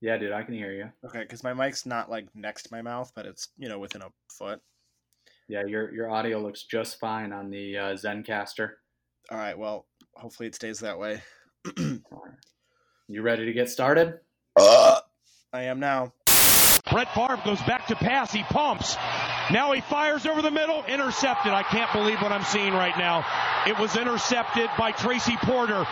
Yeah, dude, I can hear you. Okay, because my mic's not like next to my mouth, but it's you know within a foot. Yeah, your your audio looks just fine on the uh, Zencastr. All right, well, hopefully it stays that way. You ready to get started? I am now. Brett Favre goes back to pass. He pumps. Now he fires over the middle. Intercepted. I can't believe what I'm seeing right now. It was intercepted by Tracy Porter.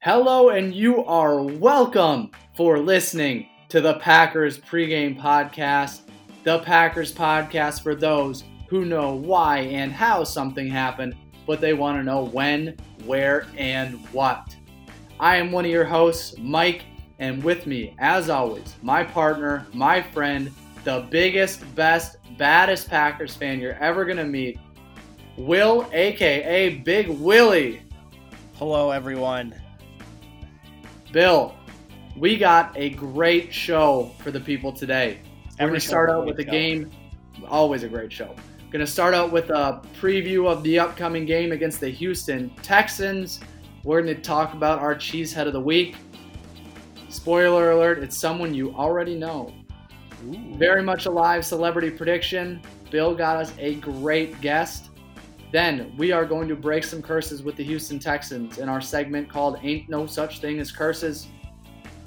Hello, and you are welcome for listening to the Packers pregame podcast. The Packers podcast for those who know why and how something happened, but they want to know when, where, and what. I am one of your hosts, Mike, and with me, as always, my partner, my friend, the biggest, best, baddest Packers fan you're ever going to meet, Will, aka Big Willie. Hello, everyone. Bill, we got a great show for the people today. We're going to start out with show. game. Always a great show. Going to start out with a preview of the upcoming game against the Houston Texans. We're going to talk about our cheesehead of the week. Spoiler alert, it's someone you already know. Ooh. Very much a live celebrity prediction. Bill got us a great guest. Then we are going to break some curses with the Houston Texans in our segment called Ain't No Such Thing as Curses.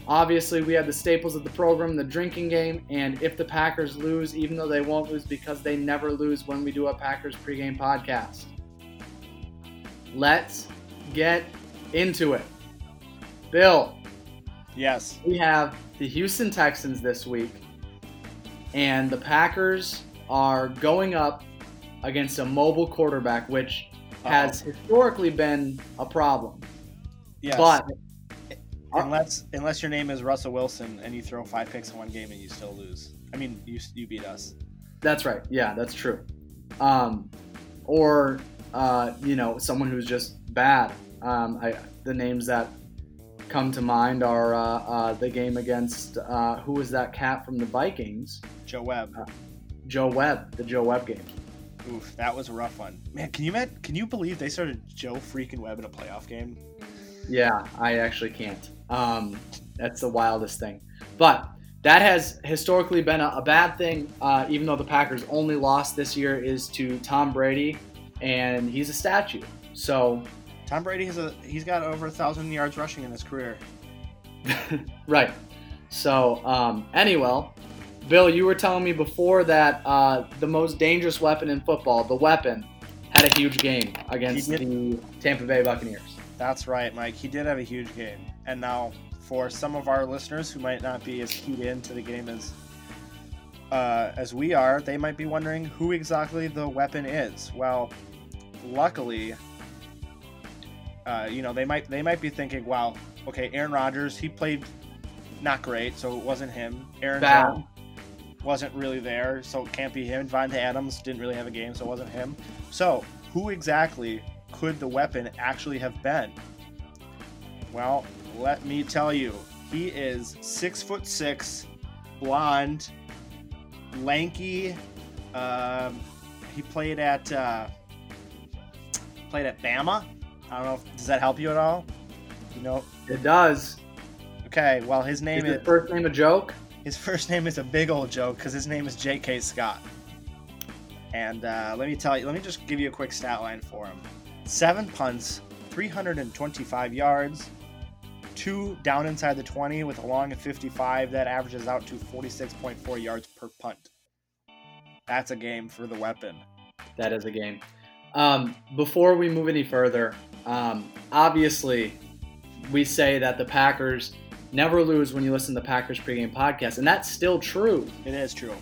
Obviously, we have the staples of the program, the drinking game, and if the Packers lose, even though they won't lose because they never lose when we do a Packers pregame podcast. Let's get into it. Bill, Yes. we have the Houston Texans this week, and the Packers are going up against a mobile quarterback, which has historically been a problem. Yes. But unless unless your name is Russell Wilson and you throw five picks in one game and you still lose. I mean, you you beat us. that's right. Yeah, that's true. Um, or uh, you know, someone who's just bad. Um, I, the names that come to mind are uh, uh, the game against uh, who was that cat from the Vikings? Joe Webb. Joe Webb, the Joe Webb game. Oof, that was a rough one. Man, can you met, can you believe they started Joe freaking Webb in a playoff game? Yeah, I actually can't. Um, that's the wildest thing. But that has historically been a, a bad thing, uh, even though the Packers' only loss this year is to Tom Brady, and he's a statue. So, Tom Brady has a he's got over a thousand yards rushing in his career. right. So, um, anyway, Bill, you were telling me before that uh, the most dangerous weapon in football, the weapon, had a huge game against the Tampa Bay Buccaneers. That's right, Mike. He did have a huge game. And now, for some of our listeners who might not be as keyed into the game as uh, as we are, they might be wondering who exactly the weapon is. Well, luckily, uh, you know they might they might be thinking, "Wow, okay, Aaron Rodgers, he played not great, so it wasn't him. Aaron Jones wasn't really there, so it can't be him. Vontae Adams didn't really have a game, so it wasn't him. So, who exactly could the weapon actually have been? Well, let me tell you, he is six foot six, blonde, lanky. Um, he played at uh, played at Bama. I don't know. If, does that help you at all? You know. It does. Okay. Well, his Is name his is first name a joke? his first name is a big old joke because his name is J.K. Scott. And uh, let me tell you, let me just give you a quick stat line for him: seven punts, 325 yards, two down inside the 20 with a long of 55. That averages out to 46.4 yards per punt. That's a game for the weapon. That is a game. Um, before we move any further, um, obviously, we say that the Packers never lose when you listen to the Packers pregame podcast, and that's still true. It is true.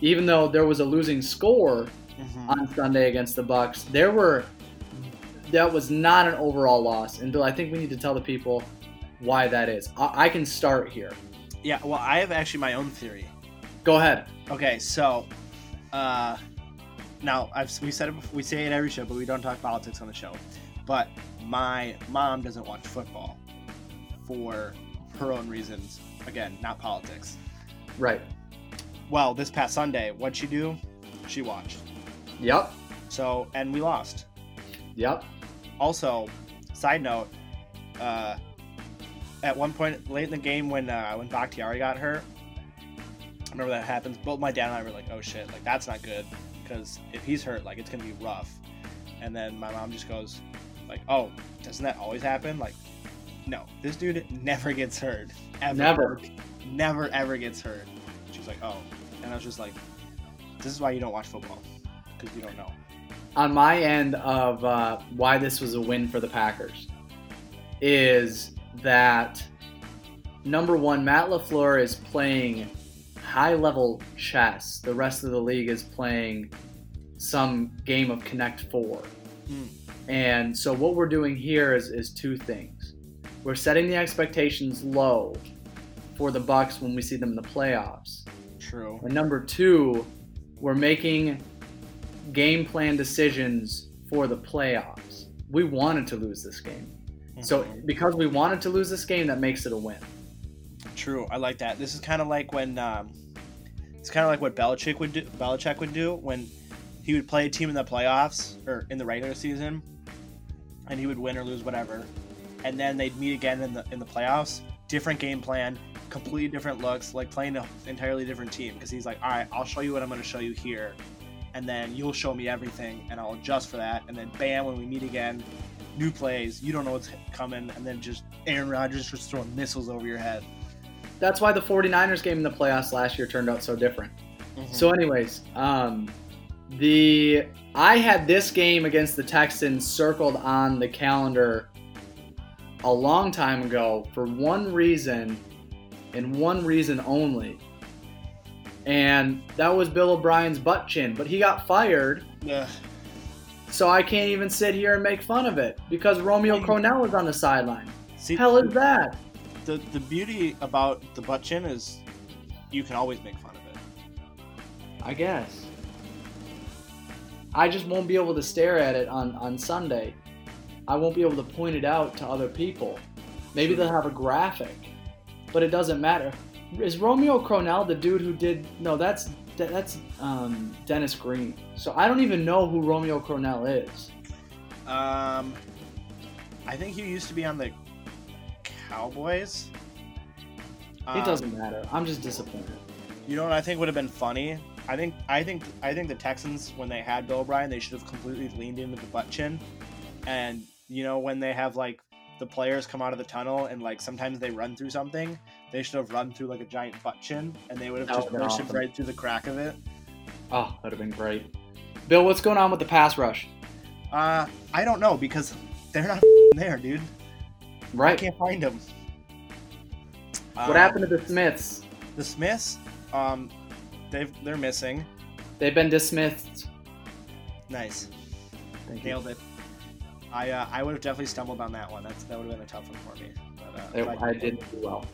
Even though there was a losing score Mhm. on Sunday against the Bucks, there were that was not an overall loss. And Bill, I think we need to tell the people why that is. I, I can start here. Yeah. Well, I have actually my own theory. Go ahead. Okay, so uh, now I've we said it before, we say it every show, but we don't talk politics on the show. But my mom doesn't watch football for her own reasons. Again, not politics. Right. Well, this past Sunday, what'd she do? She watched. Yep. So, and we lost. Yep. Also, side note, uh, at one point late in the game when uh, when Bakhtiari got hurt. I remember that happens. Both my dad and I were like, "Oh shit, like that's not good," because if he's hurt, like it's gonna be rough. And then my mom just goes, like, "Oh, doesn't that always happen?" Like, no, this dude never gets hurt. Ever. Never. Never ever gets hurt. She's like, "Oh," and I was just like, "This is why you don't watch football, because you don't know." On my end of uh, why this was a win for the Packers is that number one, Matt LaFleur is playing high level chess. The rest of the league is playing some game of Connect Four. Hmm. And so what we're doing here is, is two things. We're setting the expectations low for the Bucks when we see them in the playoffs. True. And number two, we're making game plan decisions for the playoffs. We wanted to lose this game. So Mhm. because we wanted to lose this game, that makes it a win. True, I like that. This is kind of like when um, it's kind of like what Belichick would do. Belichick would do when he would play a team in the playoffs or in the regular season, and he would win or lose whatever, and then they'd meet again in the in the playoffs. Different game plan, completely different looks, like playing an entirely different team. Because he's like, all right, I'll show you what I'm going to show you here, and then you'll show me everything, and I'll adjust for that, and then bam, when we meet again, new plays, you don't know what's coming, and then just Aaron Rodgers just throwing missiles over your head. That's why the 49ers game in the playoffs last year turned out so different. So, anyways, um, the I had this game against the Texans circled on the calendar a long time ago for one reason and one reason only. And that was Bill O'Brien's butt chin, but he got fired, Yeah. so I can't even sit here and make fun of it because Romeo Crennel was on the sideline. See, Hell is that? the the beauty about the butt chin is you can always make fun of it. I guess. I just won't be able to stare at it on, on Sunday. I won't be able to point it out to other people. Maybe they'll have a graphic, but it doesn't matter. Is Romeo Crennel the dude who did? No, that's that's um, Dennis Green. So I don't even know who Romeo Crennel is. Um, I think he used to be on the Cowboys. It Um, doesn't matter. I'm just disappointed. You know what I think would have been funny? I think I think I think the Texans when they had Bill O'Brien, they should have completely leaned into the butt chin, and you know when they have like the players come out of the tunnel and like sometimes they run through something, they should have run through like a giant butt chin, and they would have That just pushed it awesome. right through the crack of it. Oh, that'd have been great. Bill, what's going on with the pass rush? Uh, I don't know because they're not there, dude. Right. I can't find them. What happened to the Smiths? The Smiths, um, they've they're missing. They've been dismissed. Nice, Thank you. nailed it. I uh, I would have definitely stumbled on that one. That's that would have been a tough one for me. But, uh, I you didn't do well.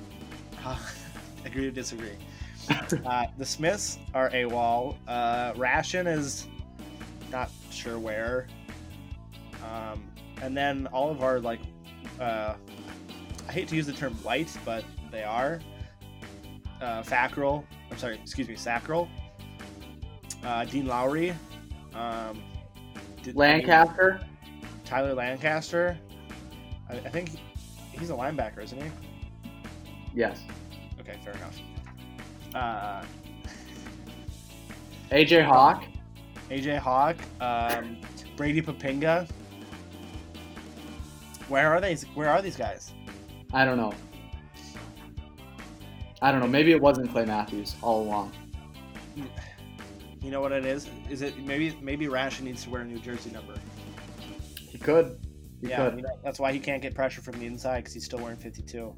agree to disagree. uh, the Smiths are AWOL. Uh, Rashan is not sure where. Um, and then all of our like, uh, I hate to use the term white, but they are. Uh, Fackrell, I'm sorry, excuse me, Sackrell. Uh, Dean Lowry. Um, did- Lancaster. Tyler Lancaster. I, I think he's a linebacker, isn't he? Yes. Okay, fair enough. Uh, AJ Hawk. AJ Hawk, um, Brady Poppinga. Where are they? Where are these guys? I don't know. I don't know. Maybe it wasn't Clay Matthews all along. You know what it is? Is it maybe maybe Rashan needs to wear a new jersey number? He could. He yeah, could. that's why he can't get pressure from the inside because he's still wearing 52.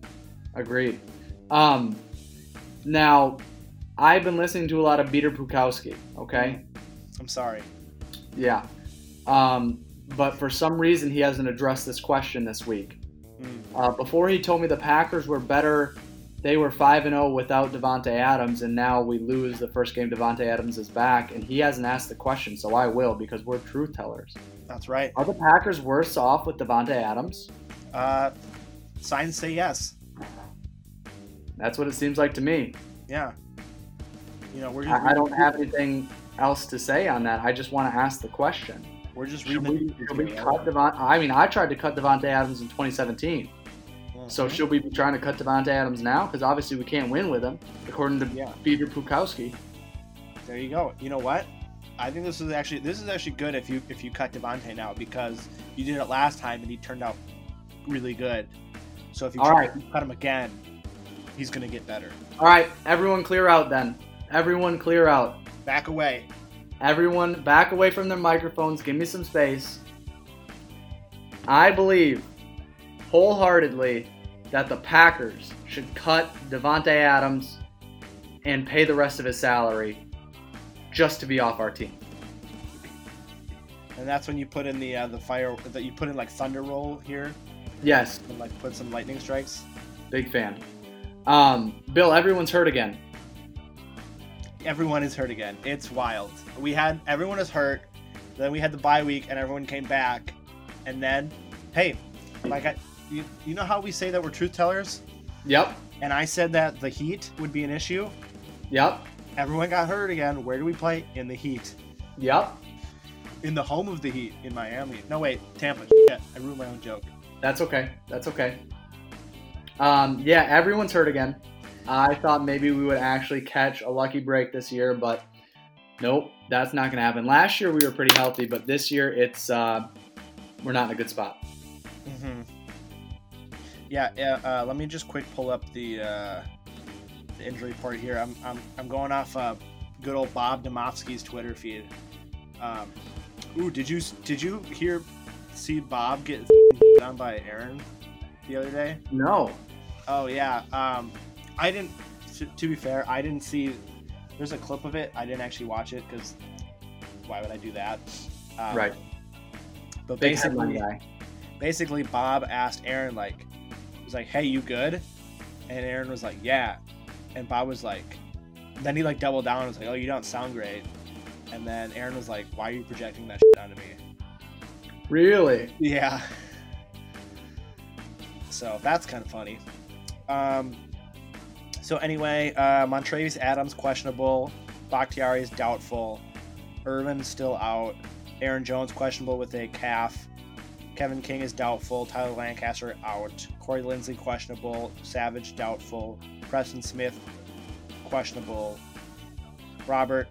Agreed. Um, now, I've been listening to a lot of Peter Bukowski. Okay. I'm sorry. Yeah. Um, but for some reason, he hasn't addressed this question this week. Mm. Uh, before he told me the Packers were better, they were five and zero without Davante Adams, and now we lose the first game. Davante Adams is back, and he hasn't asked the question, so I will because we're truth tellers. That's right. Are the Packers worse off with Davante Adams? Uh, signs say yes. That's what it seems like to me. Yeah. You know, we're just I, I don't have anything else to say on that. I just want to ask the question. we're just Should we, should we cut Devon? I mean, I tried to cut Davante Adams in 2017. yeah. So Mhm. should we be trying to cut Davante Adams now? Because obviously we can't win with him, according to Yeah. Peter Bukowski. There you go. You know what? I think this is actually this is actually good if you if you cut Davante now because you did it last time and he turned out really good. So if you try right. to cut him again, he's gonna get better. All right, everyone clear out then. Everyone clear out. Back away. Everyone back away from their microphones. Give me some space. I believe wholeheartedly that the Packers should cut Davante Adams and pay the rest of his salary just to be off our team. And that's when you put in the uh, the fire that you put in like thunder roll here Yes, and like put some lightning strikes. big fan. Um, Bill, everyone's hurt again. Everyone is hurt again. It's wild. We had everyone is hurt. Then we had the bye week and everyone came back. And then, hey, like I, you, you know how we say that we're truth tellers? Yep, And I said that the heat would be an issue. yep, Everyone got hurt again. Where do we play? In the Heat. yep. In the home of the Heat in Miami. No, wait, Tampa. Shit, I ruined my own joke. That's okay. That's okay. Um, yeah, everyone's hurt again. I thought maybe we would actually catch a lucky break this year, but nope, that's not going to happen. Last year we were pretty healthy, but this year it's uh, we're not in a good spot. Mm-hmm. Yeah. Uh, let me just quick pull up the uh, the injury report here. I'm I'm, I'm going off uh, good old Bob Demovsky's Twitter feed. Um, ooh, did you did you hear see Bob get done by Aaron the other day? No. Oh yeah. Um, I didn't. To, to be fair, I didn't see. There's a clip of it. I didn't actually watch it because why would I do that? Um, Right. But Big basically, guy. basically, Bob asked Aaron like, was like, "Hey, you good?" And Aaron was like, "Yeah." And Bob was like, then he like doubled down and was like, "Oh, you don't sound great." And then Aaron was like, "Why are you projecting that shit onto me?" Really? Yeah. So that's kind of funny. Um, so anyway, uh, Adams questionable, Bakhtiari is doubtful, Irvin still out, Aaron Jones questionable with a calf, Kevin King is doubtful, Tyler Lancaster out, Corey Linsley questionable, Savage doubtful, Preston Smith questionable, Robert.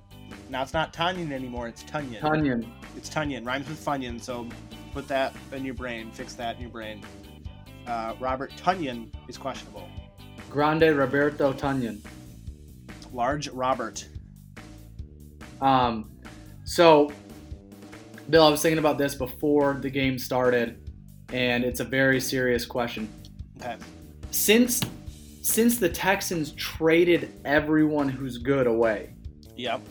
Now it's not Tanyan anymore; it's Tunyon. Tunyon. It's Tunyon. Rhymes with Funyun, so put that in your brain. Fix that in your brain. Uh, Robert Tunyon is questionable. Grande Roberto Tunyon. Large Robert. Um, so, Bill, I was thinking about this before the game started, and it's a very serious question. Okay. Since since the Texans traded everyone who's good away, Yep.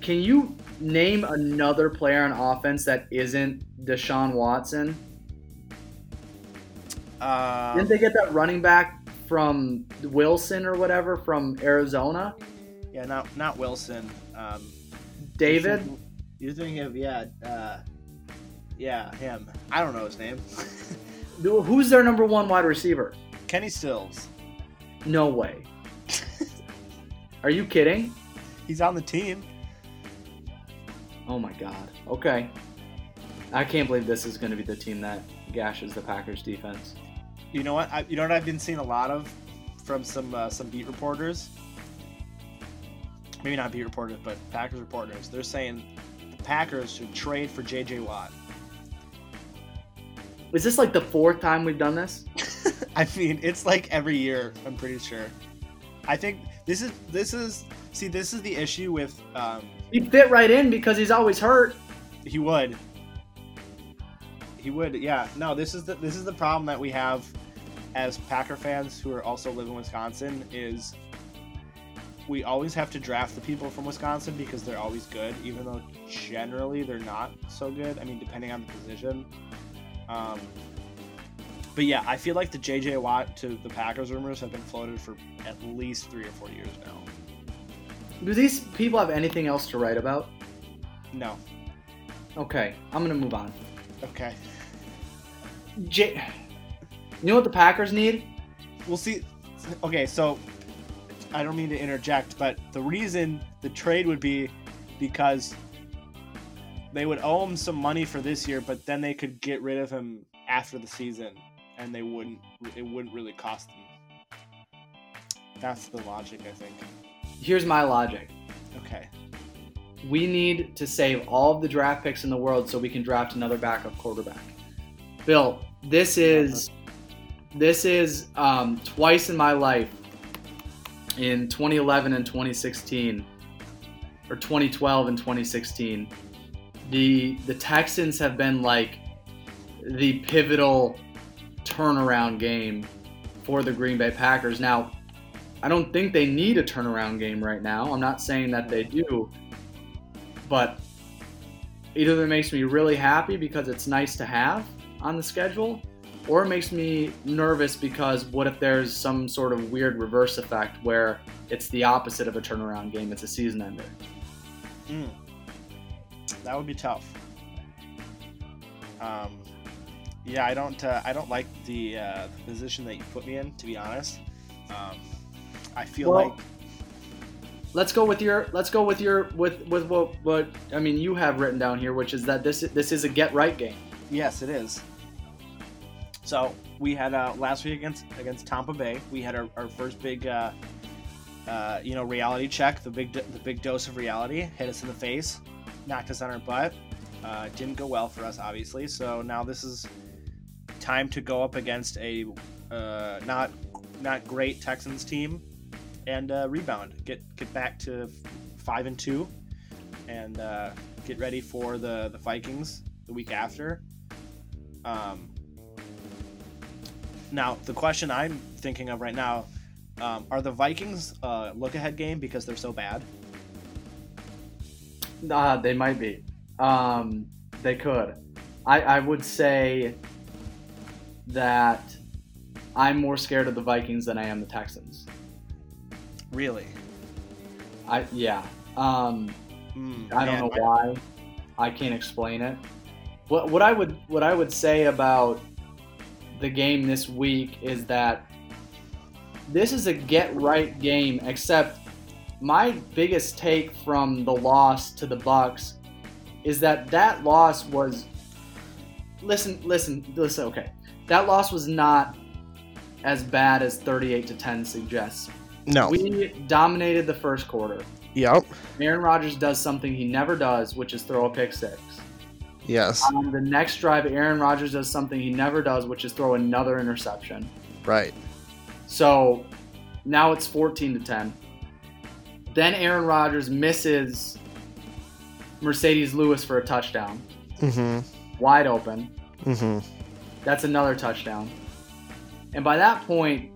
can you name another player on offense that isn't Deshaun Watson? Uh, Didn't they get that running back from Wilson or whatever from Arizona? yeah, not not Wilson. Um, David? You're thinking of yeah, uh, yeah, him. I don't know his name. Who's their number one wide receiver? Kenny Stills. No way. Are you kidding? He's on the team. Oh my god. Okay. I can't believe this is going to be the team that gashes the Packers defense. You know what? I, you know what I've been seeing a lot of from some uh, some beat reporters. Maybe not beat reporters, but Packers reporters. They're saying the Packers should trade for J.J. Watt. Is this like the fourth time we've done this? I mean, it's like every year. I'm pretty sure. I think this is this is see this is the issue with um, He fit right in because he's always hurt. he would he would yeah no this is the this is the problem that we have as Packer fans who are also live in Wisconsin is we always have to draft the people from Wisconsin because they're always good even though generally they're not so good. I mean depending on the position. Um, but yeah I feel like the JJ Watt to the Packers rumors have been floated for at least three or four years now. Do these people have anything else to write about? no. Okay, I'm to move on. okay. J- you know what the Packers need? we'll see. Okay, so I don't mean to interject, but the reason the trade would be because they would owe him some money for this year, but then they could get rid of him after the season and they wouldn't. It wouldn't really cost them. That's the logic, I think. Here's my logic. Okay. We need to save all of the draft picks in the world so we can draft another backup quarterback. Bill, this is this is um, twice in my life in 2011 and 2016 or 2012 and 2016 the the Texans have been like the pivotal turnaround game for the Green Bay Packers. Now, I don't think they need a turnaround game right now. I'm not saying that they do, but either it makes me really happy because it's nice to have on the schedule, or it makes me nervous because what if there's some sort of weird reverse effect where it's the opposite of a turnaround game, it's a season ender. Mm. That would be tough. Um, yeah, I don't. Uh, I don't like the, uh, the position that you put me in. To be honest, um, I feel Well- like Let's go with your let's go with your with with what what I mean you have written down here, which is that this this is a get right game. yes, it is. So we had uh, last week against against Tampa Bay. We had our, our first big, uh, uh, you know, reality check. The big the big dose of reality hit us in the face, knocked us on our butt. Uh, didn't go well for us, obviously. So now this is time to go up against a uh, not not great Texans team and uh, rebound. Get get back to five and two, and get ready for the the Vikings the week after. Um, now the question I'm thinking of right now: um, Are the Vikings uh, look ahead game because they're so bad? Uh, they might be. Um, they could. I, I would say that I'm more scared of the Vikings than I am the Texans. Really? I yeah. Um, Mm, I don't man, know why. I can't explain it. What what I would what I would say about the game this week is that this is a get right game. Except my biggest take from the loss to the Bucks is that that loss was. Listen, listen, listen. Okay, that loss was not as bad as 38 to 10 suggests. No. We dominated the first quarter. yep. Aaron Rodgers does something he never does, which is throw a pick six. Yes. On the next drive, Aaron Rodgers does something he never does, which is throw another interception. Right. So now it's 14 to 10. Then Aaron Rodgers misses Marcedes Lewis for a touchdown, Mm-hmm. wide open. Mm-hmm. That's another touchdown. And by that point,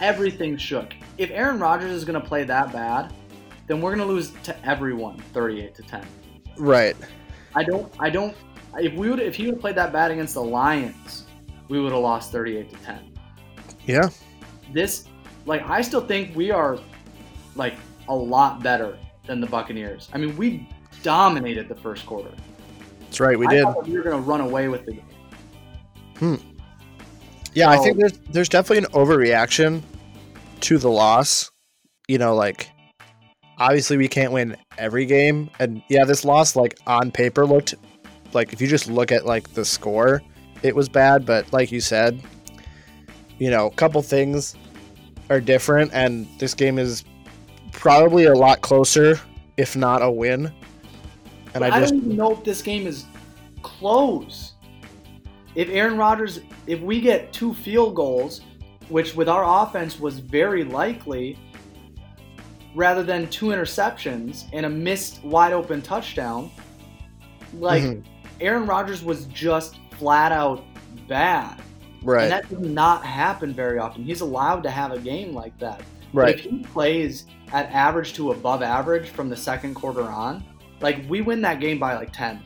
everything shook. If Aaron Rodgers is going to play that bad, then we're going to lose to everyone 38 to 10. Right. I don't. I don't. If we would, if he would have played that bad against the Lions, we would have lost thirty-eight to ten. Yeah. This, like, I still think we are, like, a lot better than the Buccaneers. I mean, we dominated the first quarter. That's right. We I did. we were going to run away with the game. Hmm. Yeah, I think there's there's definitely an overreaction to the loss. You know, like obviously we can't win every game, and yeah, this loss like on paper looked like if you just look at like the score, it was bad. But like you said, you know, a couple things are different, and this game is probably a lot closer, if not a win. And But I just don't even know if this game is close. If Aaron Rodgers, if we get two field goals, which with our offense was very likely, rather than two interceptions and a missed wide open touchdown, like Mhm. Aaron Rodgers was just flat out bad. right, And that does not happen very often. He's allowed to have a game like that. But right, if he plays at average to above average from the second quarter on, like we win that game by like 10.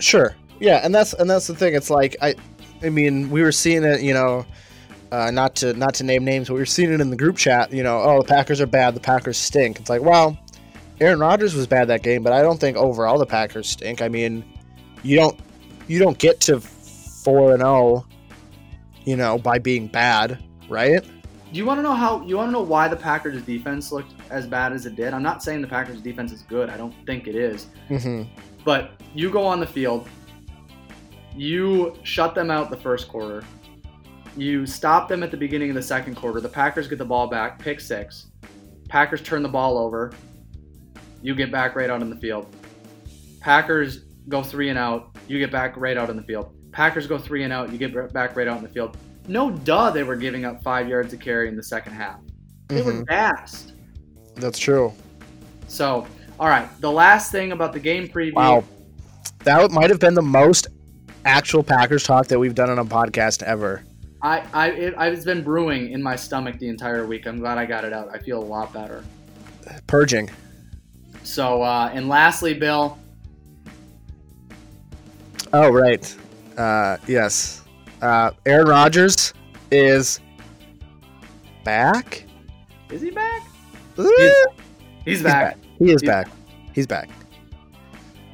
Sure. Yeah, and that's and that's the thing. It's like I, I mean, we were seeing it. You know, uh, not to not to name names, but we were seeing it in the group chat. You know, oh, the Packers are bad. The Packers stink. It's like, well, Aaron Rodgers was bad that game, but I don't think overall the Packers stink. I mean, you don't you don't get to four and zero, you know, by being bad, right? Do you want to know how you want to know why the Packers defense looked as bad as it did? I'm not saying the Packers defense is good. I don't think it is. Mm-hmm. But you go on the field, you shut them out the first quarter. You stop them at the beginning of the second quarter. The Packers get the ball back, pick six. Packers turn the ball over. You get back right out in the field. Packers go three and out. You get back right out in the field. Packers go three and out. You get back right out in the field. No duh, they were giving up five yards of carry in the second half. They were Mm-hmm. Mhm. fast. That's true. So, all right. The last thing about the game preview. Wow. That might have been the most actual Packers talk that we've done on a podcast ever. I, I, it, I've been brewing in my stomach the entire week. I'm glad I got it out. I feel a lot better. Purging. So, uh, and lastly, Bill, Oh, right. Uh, yes. Uh, Aaron Rodgers is back. is he back? He's, He's back. He is He's back. He's back.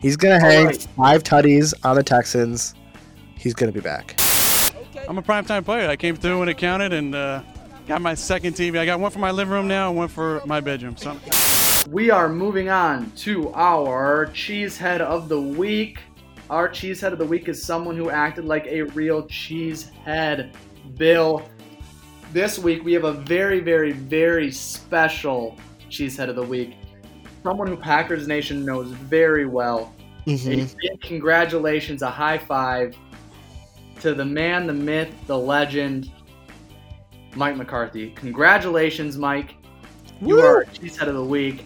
He's gonna hang right. five tutties on the Texans. He's gonna be back. I'm a primetime player. I came through when it counted and uh, got my second TV. I got one for my living room now and one for my bedroom. So We are moving on to our cheesehead of the week. Our cheesehead of the week is someone who acted like a real cheesehead. Bill, this week we have a very, very, very special cheesehead of the week. Someone who Packers Nation knows very well. Mm-hmm. A big congratulations, a high five to the man, the myth, the legend, Mike McCarthy. Congratulations, Mike. You are cheesehead of the week.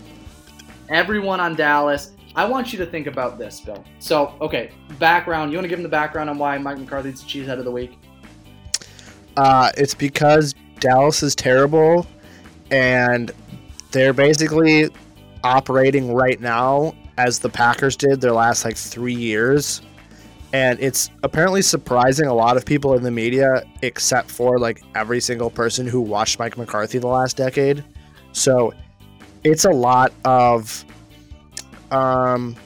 Everyone on Dallas, I want you to think about this, Bill. So, okay, background. You want to give him the background on why Mike McCarthy's the cheesehead of the week? Uh, it's because Dallas is terrible, and they're basically operating right now as the Packers did their last like three years. And it's apparently surprising a lot of people in the media, except for like every single person who watched Mike McCarthy the last decade. So it's a lot of. Um,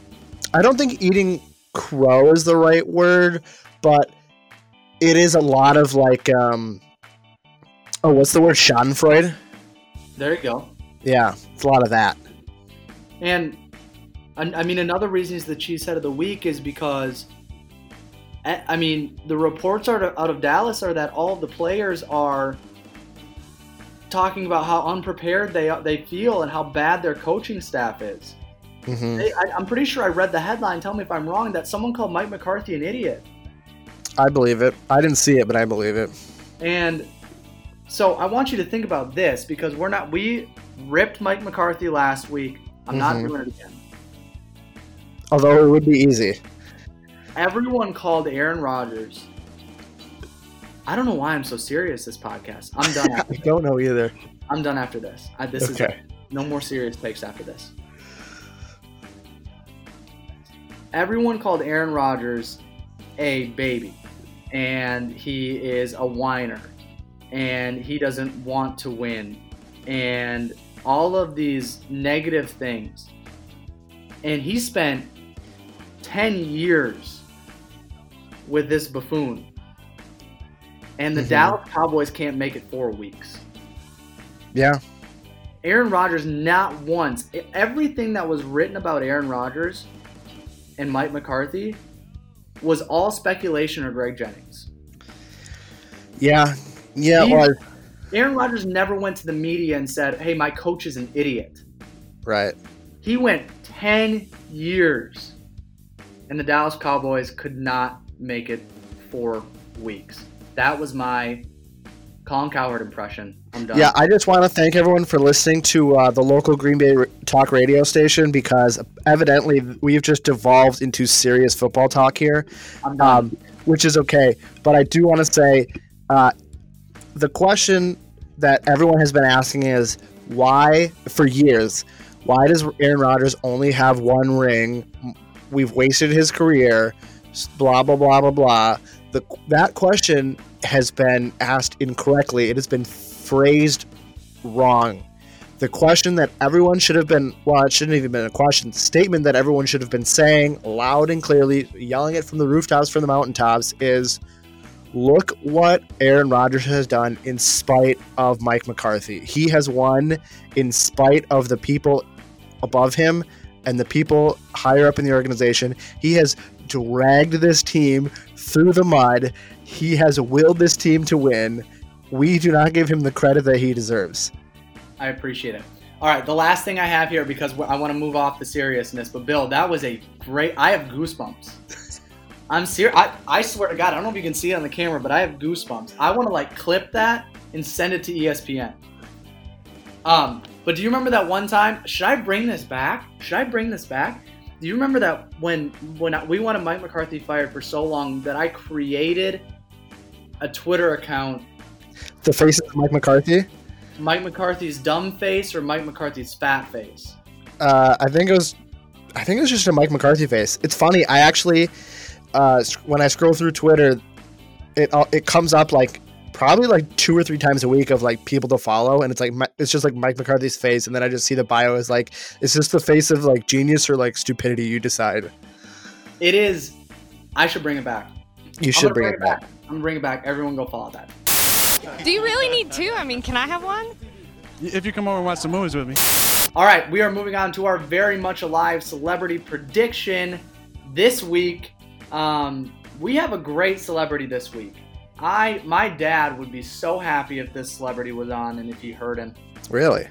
I don't think eating crow is the right word, but it is a lot of like um oh what's the word schadenfreude There you go. yeah it's a lot of that And I I mean, another reason is the cheesehead of the week is because, I I mean, the reports out of, out of Dallas are that all the players are talking about how unprepared they they feel and how bad their coaching staff is. hmm They, I, I'm pretty sure I read the headline. Tell me if I'm wrong. That someone called Mike McCarthy an idiot. i believe it i didn't see it but i believe it And so I want you to think about this because we're not we ripped Mike McCarthy last week. I'm not Mhm. doing it again. although it would be easy Everyone called Aaron Rodgers. I don't know why I'm so serious this podcast. I'm done. i don't know either I'm done after this. I, this is okay no more serious takes after this. Everyone called Aaron Rodgers a baby, and he is a whiner, and he doesn't want to win, and all of these negative things. And he spent 10 years with this buffoon. And the Mhm. Dallas Cowboys can't make it four weeks. yeah Aaron Rodgers not once. Everything that was written about Aaron Rodgers and Mike McCarthy was all speculation or Greg Jennings. yeah yeah He- it was Aaron Rodgers never went to the media and said, "Hey, my coach is an idiot." right He went 10 years and the Dallas Cowboys could not make it 4 weeks. That was my Colin Cowherd impression. I'm done. yeah i just want to thank everyone for listening to uh, the local green bay talk radio station because evidently we've just devolved into serious football talk here um, which is okay. But I do want to say uh, the question that everyone has been asking is why, for years, why does Aaron Rodgers only have one ring? We've wasted his career, blah, blah, blah, blah, blah. The, that question has been asked incorrectly. It has been phrased wrong. The question that everyone should have been, well, it shouldn't even been a question, statement that everyone should have been saying loud and clearly, yelling it from the rooftops, from the mountaintops, is look what Aaron Rodgers has done in spite of Mike McCarthy. He has won in spite of the people above him and the people higher up in the organization. He has dragged this team through the mud. He has willed this team to win. We do not give him the credit that he deserves. I appreciate it. All right, the last thing I have here because I want to move off the seriousness, but Bill, that was a great. I have goosebumps. I'm serious. I, I swear to God, I don't know if you can see it on the camera, but I have goosebumps. I want to like clip that and send it to ESPN. Um, but do you remember that one time? Should I bring this back? Should I bring this back? Do you remember that when when we wanted Mike McCarthy fired for so long that I created a Twitter account? The face of Mike McCarthy. Mike McCarthy's dumb face or Mike McCarthy's fat face? Uh, I think it was. I think it was just a Mike McCarthy face. It's funny. I actually, uh, when I scroll through Twitter, it it comes up like probably like two or three times a week of like people to follow, and it's like it's just like Mike McCarthy's face, and then I just see the bio is like, is this the face of like genius or like stupidity? You decide. It is. I should bring it back. You should bring, bring, it back. back. I'm gonna bring it back. Everyone go follow that. Do you really need two? I mean, can I have one? If you come over and watch some movies with me. All right, we are moving on to our very much alive celebrity prediction this week. Um, we have a great celebrity this week. I my dad would be so happy if this celebrity was on and if he heard him. Really?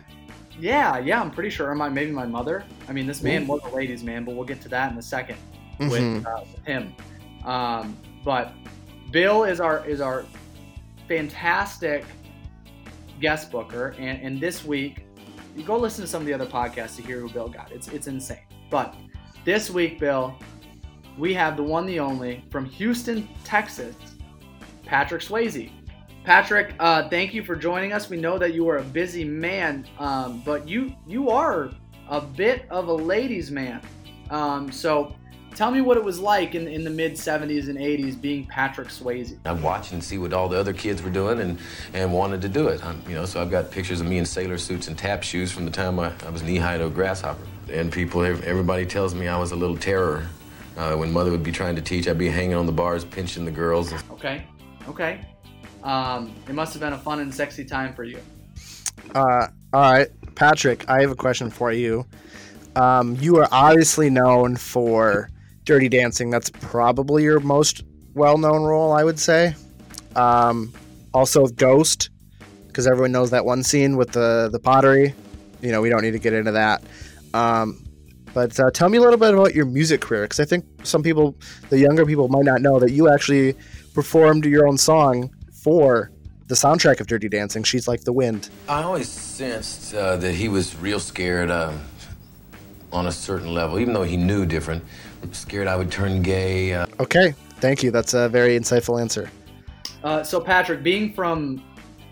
Yeah, yeah, I'm pretty sure. Or my maybe my mother. I mean, this man was a ladies' man, but we'll get to that in a 2nd mm-hmm. with, uh, him. Um, but Bill is our is our fantastic guest booker, and, and this week you go listen to some of the other podcasts to hear who Bill got. It's it's insane. But this week, Bill, we have the one, the only from Houston, Texas, Patrick Swayze. Patrick, uh, thank you for joining us. We know that you are a busy man, um, but you you are a bit of a ladies' man. Um, so tell me what it was like in, in the mid 70s and 80s being Patrick Swayze. I watched and see what all the other kids were doing and, and wanted to do it. I'm, you know, so I've got pictures of me in sailor suits and tap shoes from the time I, I was knee high to a grasshopper. And people, everybody tells me I was a little terror. Uh, when mother would be trying to teach, I'd be hanging on the bars, pinching the girls. Okay. Okay. Um, it must have been a fun and sexy time for you. Uh, all right, Patrick, I have a question for you. Um, you are obviously known for Dirty Dancing. That's probably your most well-known role, I would say. Um, also, Ghost, because everyone knows that one scene with the the pottery. You know, we don't need to get into that. Um, but uh, tell me a little bit about your music career, because I think some people, the younger people, might not know that you actually performed your own song for the soundtrack of Dirty Dancing. She's like the wind. I always sensed uh, that he was real scared uh, on a certain level, even though he knew different. Scared I would turn gay. Uh. Okay, thank you. That's a very insightful answer. Uh, so, Patrick, being from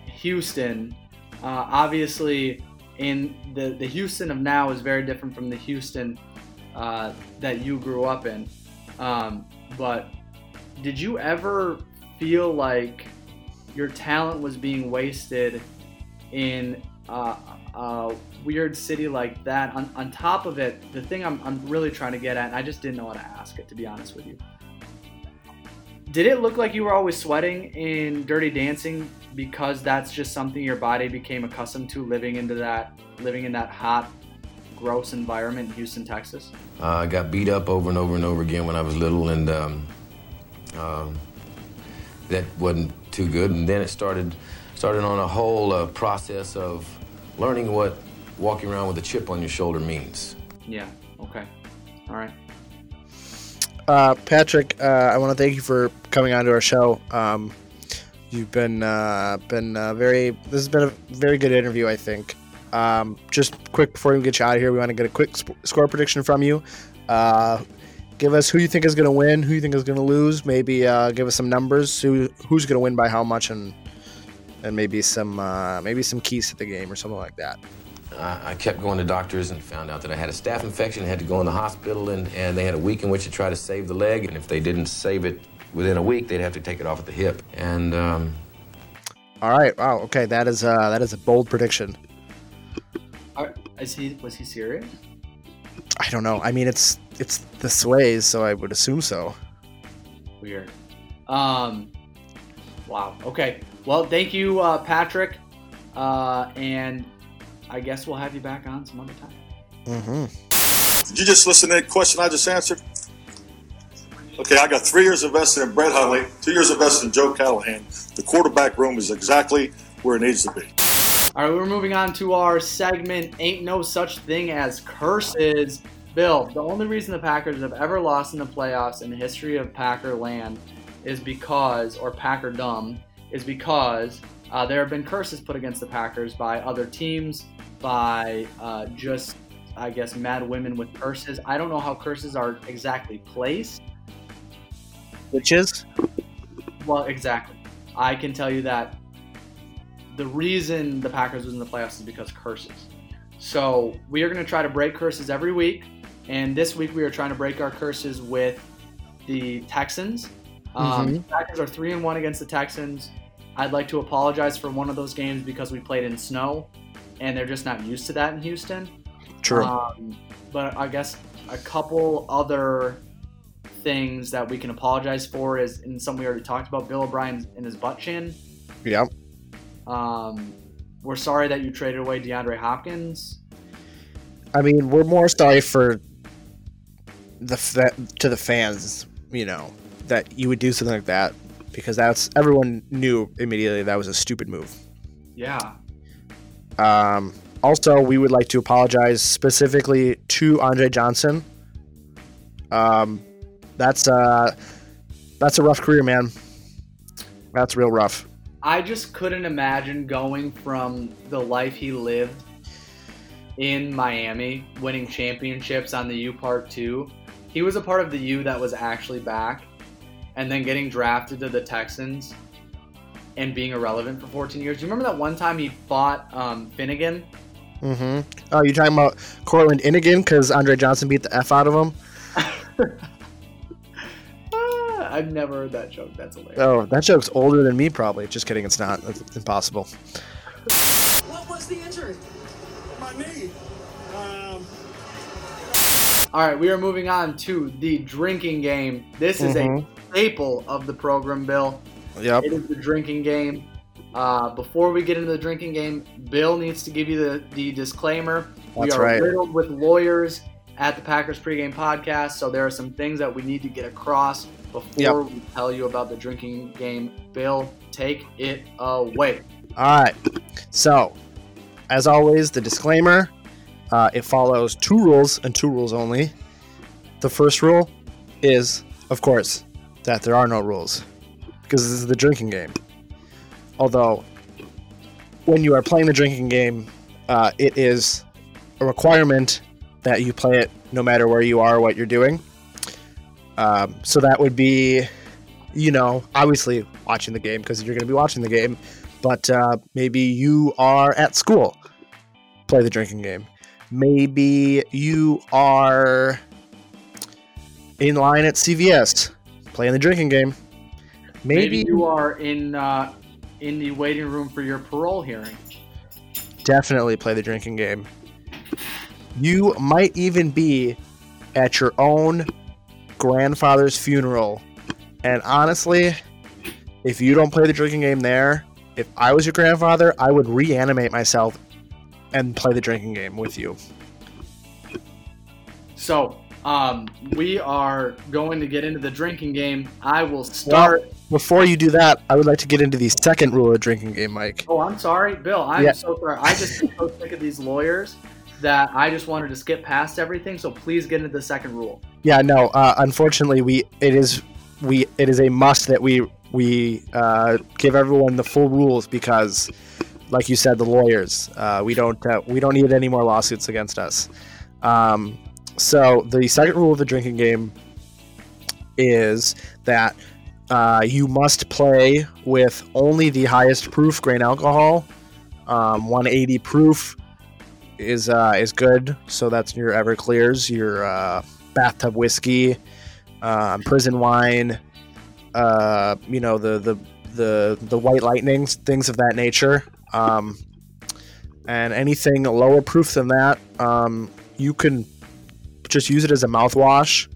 Houston, uh, obviously, in the the Houston of now is very different from the Houston uh, that you grew up in. Um, but did you ever feel like your talent was being wasted in uh, a weird city like that? On, on top of it, the thing I'm, I'm really trying to get at, and I just didn't know how to ask it, to be honest with you. Did it look like you were always sweating in Dirty Dancing because that's just something your body became accustomed to living into that living in that hot gross environment in Houston, Texas? Uh, I got beat up over and over and over again when I was little, and um, um, that wasn't too good. And then it started started on a whole uh, process of learning what walking around with a chip on your shoulder means. Yeah. Okay. All right. Uh, Patrick, uh, I want to thank you for coming on to our show. Um, you've been uh, been uh, very. This has been a very good interview, I think. Um, just quick before we get you out of here, we want to get a quick sp- score prediction from you. Uh, give us who you think is going to win, who you think is going to lose. Maybe uh, give us some numbers. Who who's going to win by how much, and and maybe some uh, maybe some keys to the game or something like that. I kept going to doctors and found out that I had a staph infection, had to go in the hospital, and, and they had a week in which to try to save the leg. And if they didn't save it within a week, they'd have to take it off at the hip. And um, all right, wow, okay, that is uh, that is a bold prediction. Is he was he serious? I don't know. I mean, it's it's the sways, so I would assume so. Weird. Um. Wow. Okay. Well, thank you, uh, Patrick. Uh, and I guess we'll have you back on some other time. Mm-hmm. Did you just listen to that question I just answered? Okay, I got three years invested in Brett Hundley, two years invested in Joe Callahan. The quarterback room is exactly where it needs to be. All right, we're moving on to our segment Ain't No Such Thing as Curses. Bill, the only reason the Packers have ever lost in the playoffs in the history of Packer land is because, or Packer dumb, is because uh, there have been curses put against the Packers by other teams, by uh, just, I guess, mad women with curses. I don't know how curses are exactly placed. Witches? Well, exactly. I can tell you that the reason the Packers was in the playoffs is because curses. So we are going to try to break curses every week, and this week we are trying to break our curses with the Texans. Um, Mhm. the Packers are three and one against the Texans. I'd like to apologize for one of those games because we played in snow, and they're just not used to that in Houston. True. Um, but I guess a couple other things that we can apologize for is, and some we already talked about, Bill O'Brien and his butt chin. yep. Um, we're sorry that you traded away DeAndre Hopkins. I mean, we're more sorry for the fa- to the fans, you know, that you would do something like that because that's everyone knew immediately that was a stupid move. Yeah. Um, also, we would like to apologize specifically to Andre Johnson. Um, that's uh, that's a rough career, man. That's real rough. I just couldn't imagine going from the life he lived in Miami, winning championships on the U Part 2. He was a part of the U that was actually back, and then getting drafted to the Texans and being irrelevant for 14 years. Do you remember that one time he fought um, Finnegan? Mm-hmm. Oh, you're talking about Cortland Innigan because Andre Johnson beat the f out of him? Ah, I've never heard that joke. That's hilarious. Oh, that joke's older than me, probably. Just kidding. It's not. It's impossible. What was the injury? My knee. Um, All right, we are moving on to the drinking game. This is Mhm. a staple of the program, Bill. Yep. It is the drinking game. Uh, before we get into the drinking game, Bill needs to give you the, the disclaimer. That's we are right. riddled with lawyers at the Packers pregame podcast, so there are some things that we need to get across before Yep. we tell you about the drinking game. Bill, take it away. All right. So, as always, the disclaimer uh, it follows two rules and two rules only. The first rule is, of course, that there are no rules because this is the drinking game. Although, when you are playing the drinking game, uh, it is a requirement that you play it no matter where you are, what you're doing. Um, so that would be, you know, obviously watching the game because you're going to be watching the game but uh, maybe you are at school play the drinking game maybe you are in line at cvs playing the drinking game. Maybe, you are in uh, in the waiting room for your parole hearing. definitely play the drinking game. You might even be at your own grandfather's funeral. And honestly if you don't play the drinking game there if i was your grandfather i would reanimate myself and play the drinking game with you So, um, we are going to get into the drinking game. I will start. before you do that i would like to get into the second rule of drinking game mike Oh, I'm sorry, Bill. I'm Yeah. so sorry. I just so sick of these lawyers that I just wanted to skip past everything. So please get into the second rule. Yeah, no. Uh, unfortunately, we it is we it is a must that we we uh, give everyone the full rules because, like you said, the lawyers. Uh, we don't uh, we don't need any more lawsuits against us. Um, so the second rule of the drinking game is that uh, you must play with only the highest proof grain alcohol. Um, 180 proof is uh, is good. So that's your Everclears, your uh, bathtub whiskey, um, prison wine, uh, you know the the the the white lightnings, things of that nature. Um, and anything lower proof than that, um, you can just use it as a mouthwash.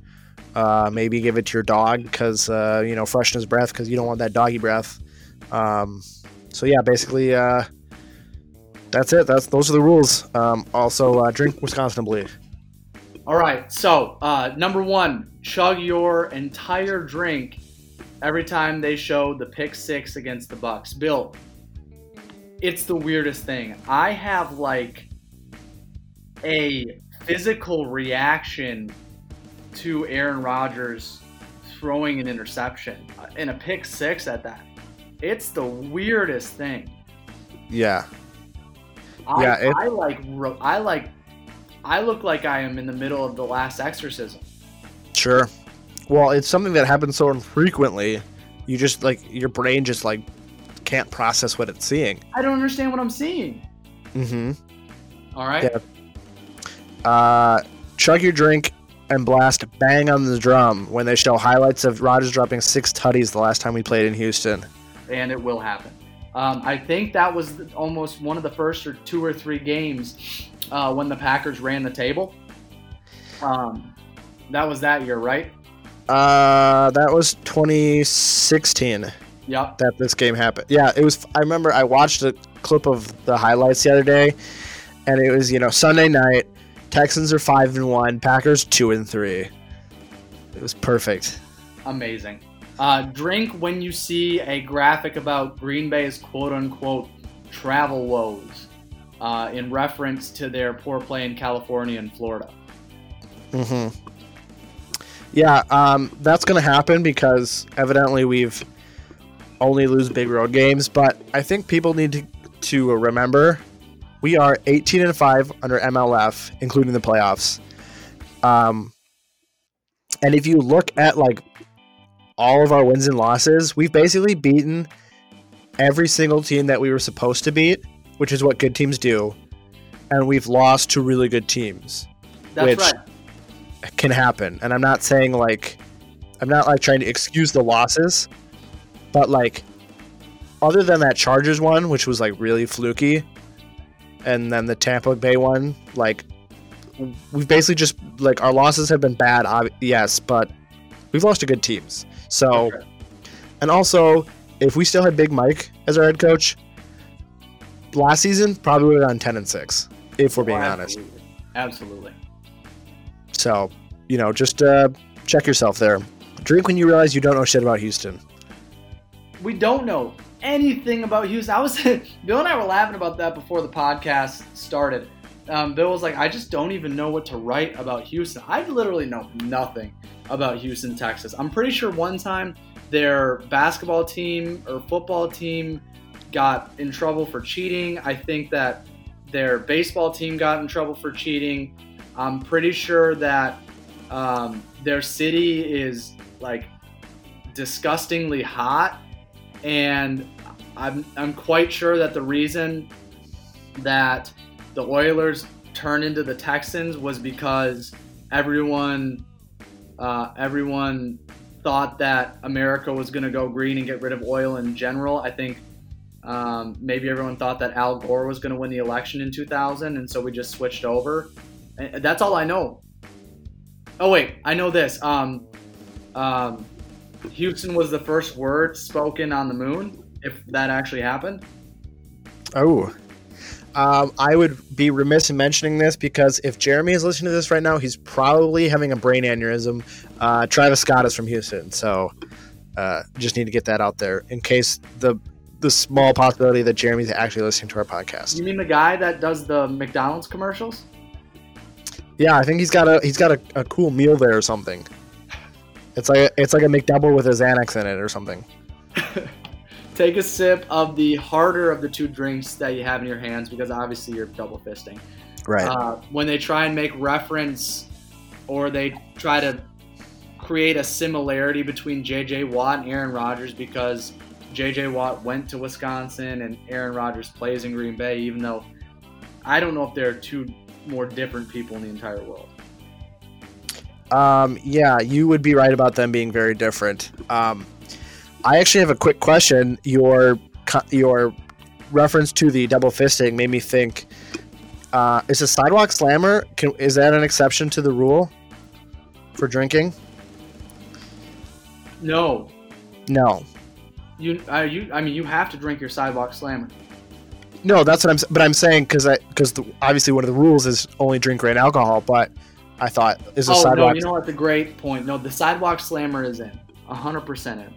Uh, maybe give it to your dog because uh, you know freshen his breath because you don't want that doggy breath. Um, so yeah, basically uh, that's it. That's those are the rules. Um, also, uh, drink responsibly. All right. So, uh, number one, chug your entire drink every time they show the pick six against the Bucks. Bill, it's the weirdest thing. I have like a physical reaction to Aaron Rodgers throwing an interception uh, in a pick six at that. It's the weirdest thing. Yeah. I, Yeah, it- I like I like I look like I am in the middle of the last exorcism. Sure. Well, it's something that happens so infrequently. You just like your brain just like can't process what it's seeing. I don't understand what I'm seeing. Mm-hmm. All right. Yeah. Uh, chug your drink and blast bang on the drum when they show highlights of Rodgers dropping six tutties the last time we played in Houston. and it will happen. Um, I think that was almost one of the first or two or three games uh, when the Packers ran the table. Um, that was that year, right? Uh, that was 2016 Yep. that this game happened. Yeah, it was. I remember I watched a clip of the highlights the other day, and it was you know Sunday night. Texans are five and one. Packers two and three. It was perfect. Amazing. Uh, drink when you see a graphic about Green Bay's quote unquote travel woes uh, in reference to their poor play in California and Florida. hmm Yeah, um, that's going to happen because evidently we've only lose big road games. But I think people need to to remember we are 18 and five under MLF, including the playoffs. Um, and if you look at like all of our wins and losses, we've basically beaten every single team that we were supposed to beat, which is what good teams do, and we've lost to really good teams That's Which- right. can happen. And I'm not saying like I'm not like trying to excuse the losses, but like other than that Chargers one, which was like really fluky, and then the Tampa Bay one, like we've basically just like our losses have been bad, ob- yes, but we've lost to good teams. So, and also if we still had Big Mike as our head coach, last season probably would have gone ten and six, if we're being Oh, honest. absolutely. Absolutely. So, you know, just uh, check yourself there. Drink when you realize you don't know shit about Houston. We don't know anything about Houston. I was Bill and I were laughing about that before the podcast started. Um, Bill was like, "I just don't even know what to write about Houston. I literally know nothing about Houston, Texas. I'm pretty sure one time their basketball team or football team got in trouble for cheating. I think that their baseball team got in trouble for cheating. I'm pretty sure that um, their city is like disgustingly hot and I'm, I'm quite sure that the reason that the Oilers turned into the Texans was because everyone uh, everyone thought that America was going to go green and get rid of oil in general. I think um, maybe everyone thought that Al Gore was going to win the election in 2000, and so we just switched over. And that's all I know. Oh wait, I know this. Um, um, Houston was the first word spoken on the moon. If that actually happened, Oh. Um, I would be remiss in mentioning this because if Jeremy is listening to this right now, he's probably having a brain aneurysm. Uh, Travis Scott is from Houston, so uh, just need to get that out there in case the the small possibility that Jeremy's actually listening to our podcast. you mean the guy that does the McDonald's commercials? Yeah, I think he's got a he's got a, a cool meal there or something. It's like it's like a McDouble with a Xanax in it or something. Take a sip of the harder of the two drinks that you have in your hands because obviously you're double fisting. Right. Uh, when they try and make reference or they try to create a similarity between J.J. Watt and Aaron Rodgers because J.J. Watt went to Wisconsin and Aaron Rodgers plays in Green Bay, even though I don't know if there are two more different people in the entire world. Um, yeah, you would be right about them being very different. Um, I actually have a quick question. Your your reference to the double fisting made me think: uh, Is a sidewalk slammer? Can, is that an exception to the rule for drinking? No, No, you, uh, you. I mean, you have to drink your sidewalk slammer. no. That's what I'm. But I'm saying because because obviously one of the rules is only drink grain alcohol. But I thought is a oh no, you know what? The great point. No, the sidewalk slammer is in. hundred percent in.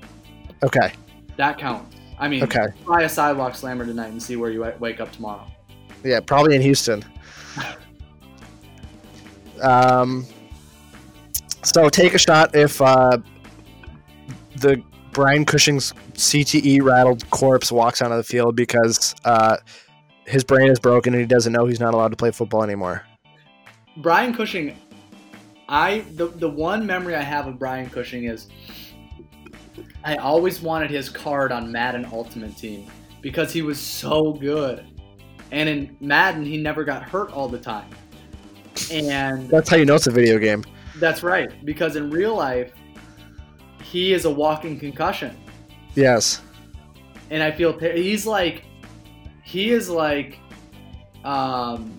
okay, That counts. I mean, Okay. try a sidewalk slammer tonight and see where you wake up tomorrow. yeah, probably in Houston. um, so take a shot if uh, the Brian Cushing's CTE rattled corpse walks onto the field because uh, his brain is broken and he doesn't know he's not allowed to play football anymore. Brian Cushing, I the the one memory I have of Brian Cushing is I always wanted his card on Madden Ultimate Team because he was so good. And in Madden, he never got hurt all the time. And That's how you know it's a video game. that's right, because in real life, he is a walking concussion. Yes. and I feel he's like he is like um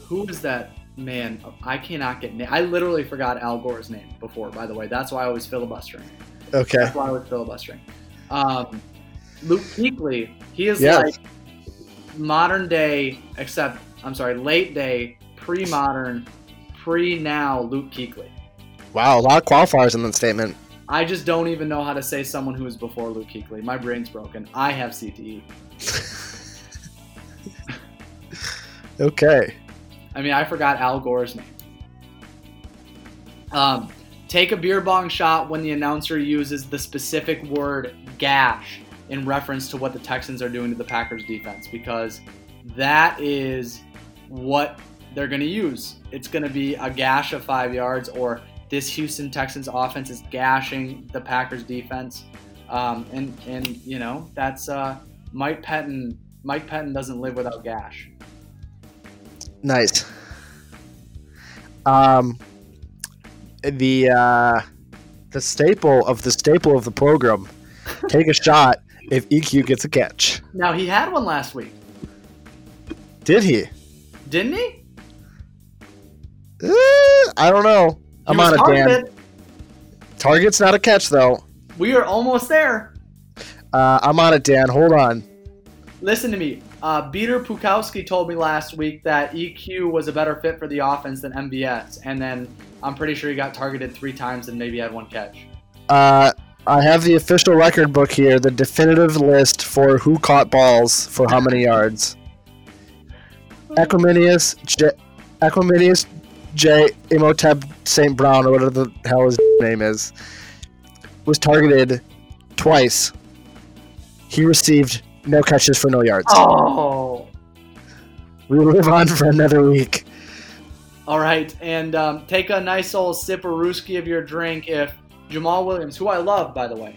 who is that man I cannot get na- I literally forgot Al Gore's name before by the way that's why I was filibustering Okay. that's why I was filibustering um Luke Kuechly he is Yeah. like modern day except I'm sorry late day pre-modern pre now Luke Kuechly Wow, a lot of qualifiers in that statement. I just don't even know how to say someone who was before Luke Kuechly my brain's broken I have. CTE Okay. I mean, I forgot Al Gore's name. Um, take a beer bong shot when the announcer uses the specific word gash in reference to what the Texans are doing to the Packers defense because that is what they're going to use. It's going to be a gash of five yards, or this Houston Texans offense is gashing the Packers defense. Um, and, and, you know, that's uh, Mike Pettine. Mike Pettine doesn't live without gash. Nice. Um, the uh, the staple of the staple of the program. Take a shot if EQ gets a catch. Now, he had one last week, Did he? didn't he? Uh, I don't know. I'm on it, Dan. Target's not a catch though. We are almost there. Uh, I'm on it, Dan. Hold on. Listen to me. Uh, Peter Bukowski told me last week that EQ was a better fit for the offense than MBS, and then I'm pretty sure he got targeted three times and maybe had one catch. Uh, I have the official record book here, the definitive list for who caught balls for how many yards. Equiminius J. Equiminius J. Imhotep St. Brown, or whatever the hell his name is, was targeted twice. He received no catches for no yards. Oh. We live on for another week. All right, and um, take a nice old sip of Ruski of your drink if Jamal Williams, who I love, by the way,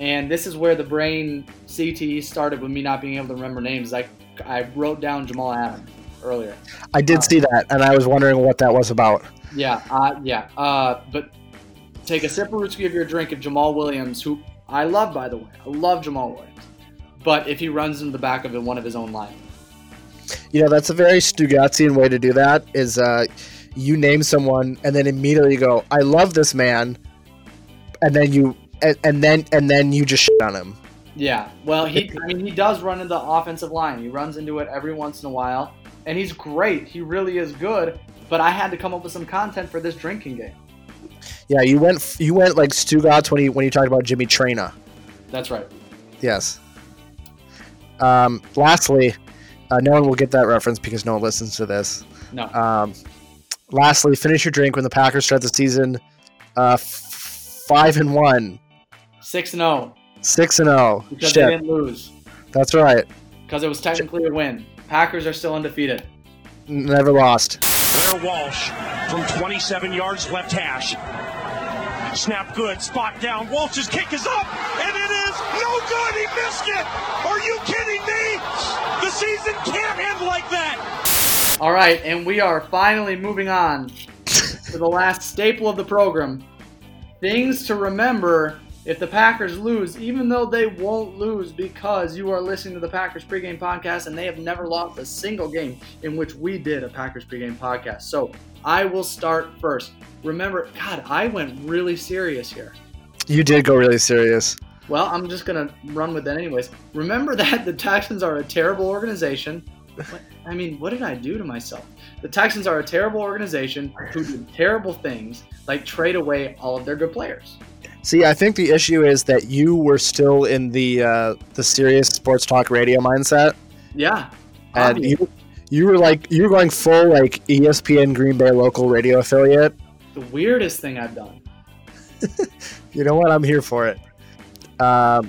and this is where the brain CTE started with me not being able to remember names. I, I wrote down Jamal Adams earlier. I did see that, and I was wondering what that was about. Yeah, uh, yeah. Uh, but take a sip of whiskey of your drink if Jamal Williams, who I love, by the way, I love Jamal Williams. But if he runs into the back of it, one of his own line. You know, that's a very Stugatzian way to do that. Is uh, you name someone and then immediately go, "I love this man," and then you and, and then and then you just shit on him. Yeah. Well, he, I mean, he does run into the offensive line. He runs into it every once in a while, and he's great. He really is good. But I had to come up with some content for this drinking game. Yeah, you went you went like Stugatz when you when you talked about Jimmy Traina. That's right. Yes. Um, lastly, uh, no one will get that reference because no one listens to this. No. Um, lastly, finish your drink when the Packers start the season uh, f- five and one, Six and zero. Oh. Six and zero. because they didn't lose that's right. because it was technically a win. Packers are still undefeated. Never lost. Blair Walsh from 27 yards left hash. Snap good, spot down. Walsh's kick is up, and it is no good. He missed it. Are you kidding me? The season can't end like that. All right, and we are finally moving on to the last staple of the program. Things to remember if the Packers lose, even though they won't lose because you are listening to the Packers pregame podcast and they have never lost a single game in which we did a Packers pregame podcast. So I will start first. Remember, God, I went really serious here. You did go really serious. Well, I'm just going to run with that anyways. Remember that the Texans are a terrible organization. what- I mean, what did I do to myself? The Texans are a terrible organization who did terrible things, like trade away all of their good players. See, I think the issue is that you were still in the uh, the serious sports talk radio mindset, Yeah. and you you were like you were going full like ESPN Green Bay local radio affiliate. the weirdest thing I've done. You know what? I'm here for it. Um,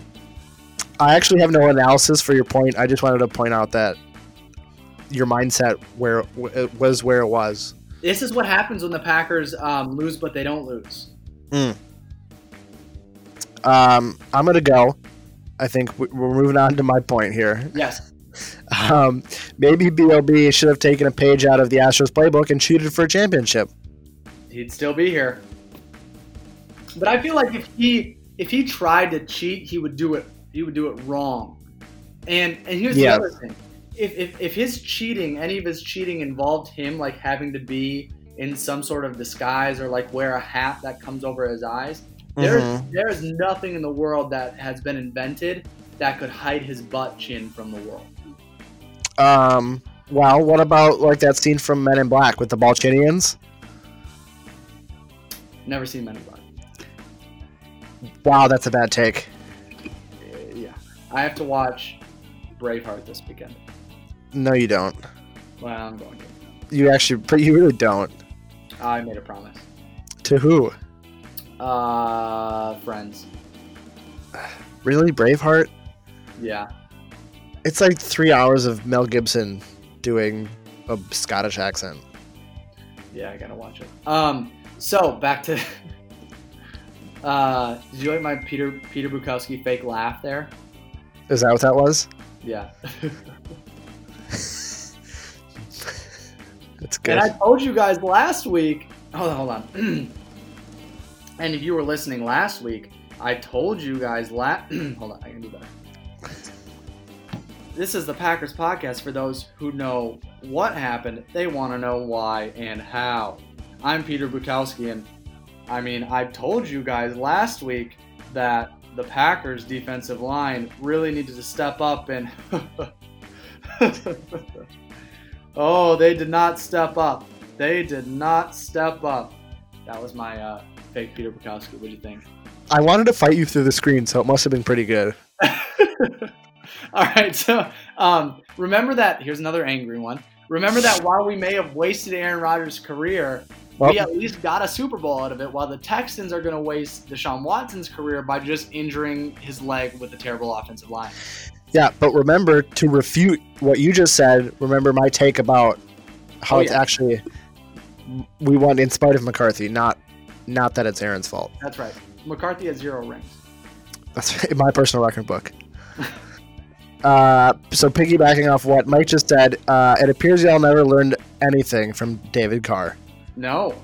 I actually have no analysis for your point. I just wanted to point out that your mindset where w- was where it was. This is what happens when the Packers um, lose, but they don't lose. Um, I'm gonna go. I think we- we're moving on to my point here. Yes. Um, maybe BLB should have taken a page out of the Astros playbook and cheated for a championship. he'd still be here. But I feel like if he if he tried to cheat, he would do it. He would do it wrong. And and here's Yeah. the other thing: if, if if his cheating, any of his cheating involved him like having to be in some sort of disguise or like wear a hat that comes over his eyes, there's Mhm. there is nothing in the world that has been invented that could hide his butt chin from the world. Um, well, what about like that scene from Men in Black with the Ballchinians? Never seen Men in Black. Wow, that's a bad take. Yeah, I have to watch Braveheart this weekend. No, you don't. Well, I'm going to. You actually, but you really don't. I made a promise. To who? Uh, friends. Really, Braveheart? Yeah. It's like three hours of Mel Gibson doing a Scottish accent. Yeah, I gotta watch it. Um, so back to. uh, did you like my Peter Peter Bukowski fake laugh there? Is that what that was? Yeah. That's good. and I told you guys last week. Hold on, hold on. and if you were listening last week, I told you guys last. hold on, I can do better. This is the Packers podcast for those who know what happened. They want to know why and how. I'm Peter Bukowski, and I mean, I told you guys last week that the Packers defensive line really needed to step up and. oh, they did not step up. They did not step up. That was my uh, fake Peter Bukowski. What do you think? I wanted to fight you through the screen, so it must have been pretty good. All right, so um, remember that. Here's another angry one. Remember that while we may have wasted Aaron Rodgers' career, Well- we at least got a Super Bowl out of it. While the Texans are going to waste Deshaun Watson's career by just injuring his leg with a terrible offensive line. Yeah, but remember to refute what you just said. Remember my take about how Oh, it's yeah. actually we won in spite of McCarthy, not not that it's Aaron's fault. That's right. McCarthy has zero rings. That's in my personal record book. uh, so piggybacking off what Mike just said, uh, it appears y'all never learned anything from David Carr No,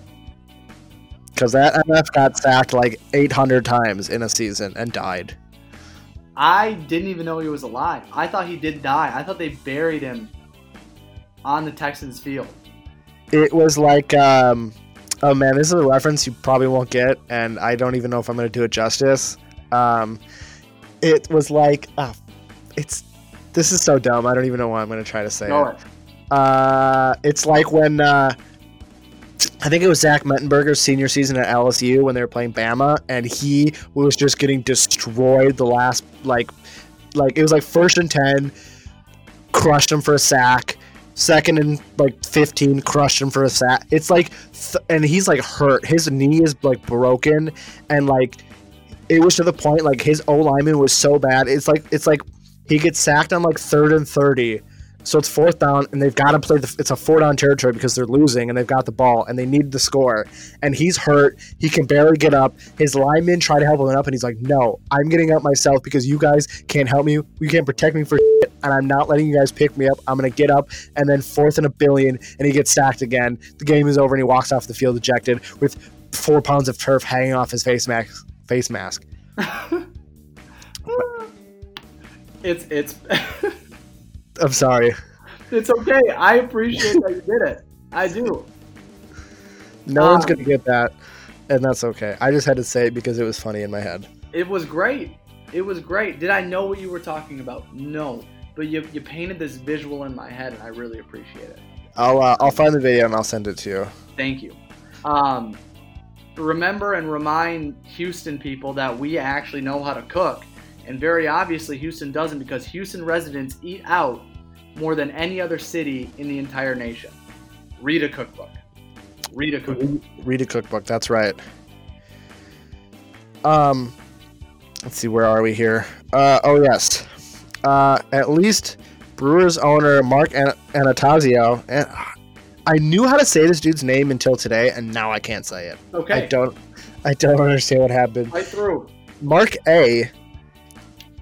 because that MF got sacked like 800 times in a season and died. I didn't even know he was alive. I thought he did die. I thought they buried him on the Texans field. It was like, um, oh man, this is a reference you probably won't get, and I don't even know if I'm going to do it justice. Um, it was like, ah, it's this is so dumb. I don't even know why I'm going to try to say Go it. it. Uh, it's like when uh, I think it was Zach Mettenberger's senior season at LSU when they were playing Bama, and he was just getting destroyed the last like, like it was like first and ten, crushed him for a sack. Second and like fifteen, crushed him for a sack. It's like, th- and he's like hurt. His knee is like broken, and like it was to the point like his O lineman was so bad. It's like it's like he gets sacked on like third and thirty. So it's fourth down, and they've got to play the. It's a four down territory because they're losing, and they've got the ball, and they need the score. And he's hurt; he can barely get up. His linemen try to help him up, and he's like, "No, I'm getting up myself because you guys can't help me. You can't protect me for shit, and I'm not letting you guys pick me up. I'm gonna get up." And then fourth and a billion, and he gets sacked again. The game is over, and he walks off the field ejected with four pounds of turf hanging off his face mask. Face mask. It's it's I'm sorry. it's okay. I appreciate that you did it. I do. No one's Um, gonna get that, and that's okay. I just had to say it because it was funny in my head. It was great. It was great. Did I know what you were talking about? No. but you you painted this visual in my head, and I really appreciate it. I'll uh, I'll find the video and I'll send it to you. Thank you. Um, remember and remind Houston people that we actually know how to cook. And very obviously, Houston doesn't because Houston residents eat out more than any other city in the entire nation. Read a cookbook. Read a cookbook. Read a cookbook. That's right. Um, let's see. Where are we here? Uh, oh yes. Uh, at least Brewers owner Mark An- Anastasio. And I knew how to say this dude's name until today, and now I can't say it. Okay. I don't. I don't understand what happened. Right through. Mark A.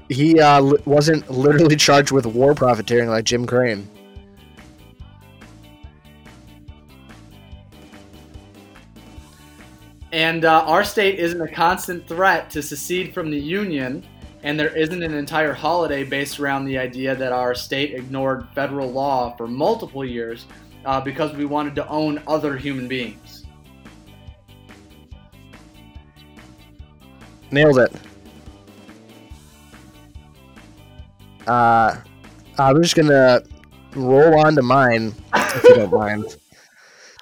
He uh, li- wasn't literally charged with war profiteering like Jim Crane. And uh, our state isn't a constant threat to secede from the Union, and there isn't an entire holiday based around the idea that our state ignored federal law for multiple years uh, because we wanted to own other human beings. Nailed it. Uh, I'm just gonna roll on to mine, if you don't mind.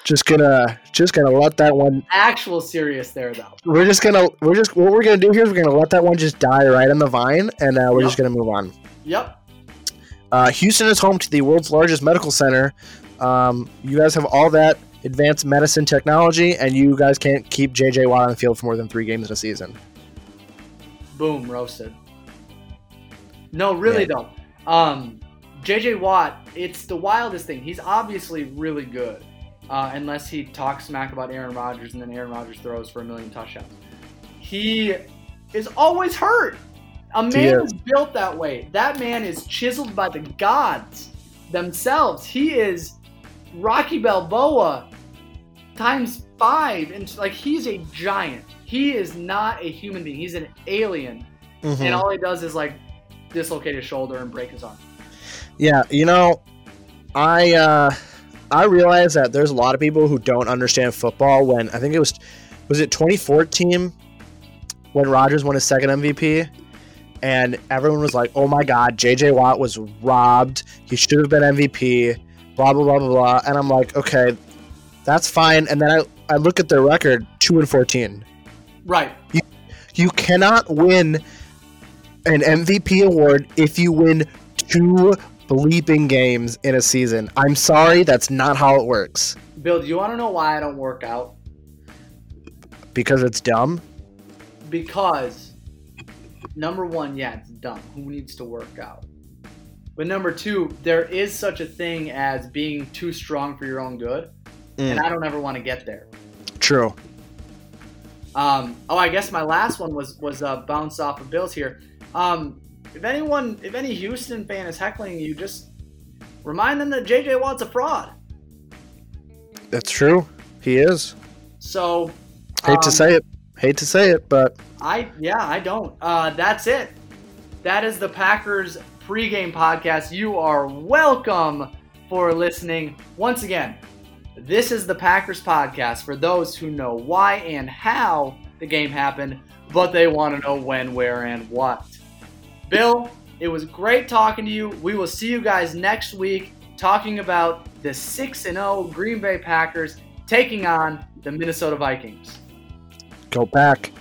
Just gonna, just gonna let that one. Actual serious there, though. We're just gonna, we're just, what we're gonna do here is we're gonna let that one just die right on the vine, and uh, we're just gonna move on. Yep. Uh, Houston is home to the world's largest medical center. Um, you guys have all that advanced medicine technology, and you guys can't keep JJ Watt on the field for more than three games in a season. Boom, roasted. No, really Yeah. though. Um, JJ Watt, it's the wildest thing. He's obviously really good, uh, unless he talks smack about Aaron Rodgers and then Aaron Rodgers throws for a million touchdowns. He is always hurt. A man is. is built that way. That man is chiseled by the gods themselves. He is Rocky Balboa times five, and like he's a giant. He is not a human being. He's an alien Mhm. and all he does is like dislocate his shoulder and break his arm. Yeah, you know, I uh, I realize that there's a lot of people who don't understand football. When I think it was was it 2014 when Rodgers won his second MVP, and everyone was like, "Oh my God, J.J. Watt was robbed. He should have been MVP." Blah blah blah blah blah. And I'm like, okay, that's fine. And then I I look at their record, two and 14. Right. You cannot win an MVP award if you win two bleeping games in a season. I'm sorry, that's not how it works. Bill, do you want to know why I don't work out? Because it's dumb. Because number one, yeah, it's dumb. Who needs to work out? But number two, there is such a thing as being too strong for your own good, and Mm, I don't ever want to get there. true. Um, oh, I guess my last one was was uh, bounce off of Bills here. Um, if anyone, if any Houston fan is heckling you, just remind them that JJ Watt's a fraud. That's true. He is. So Hate to um, say it. Hate to say it, but I yeah, I don't. Uh, that's it. That is the Packers pregame podcast. You are welcome for listening. Once again, this is the Packers podcast for those who know why and how the game happened, but they want to know when, where, and what. Bill, it was great talking to you. We will see you guys next week talking about the 6 0 Green Bay Packers taking on the Minnesota Vikings. go back.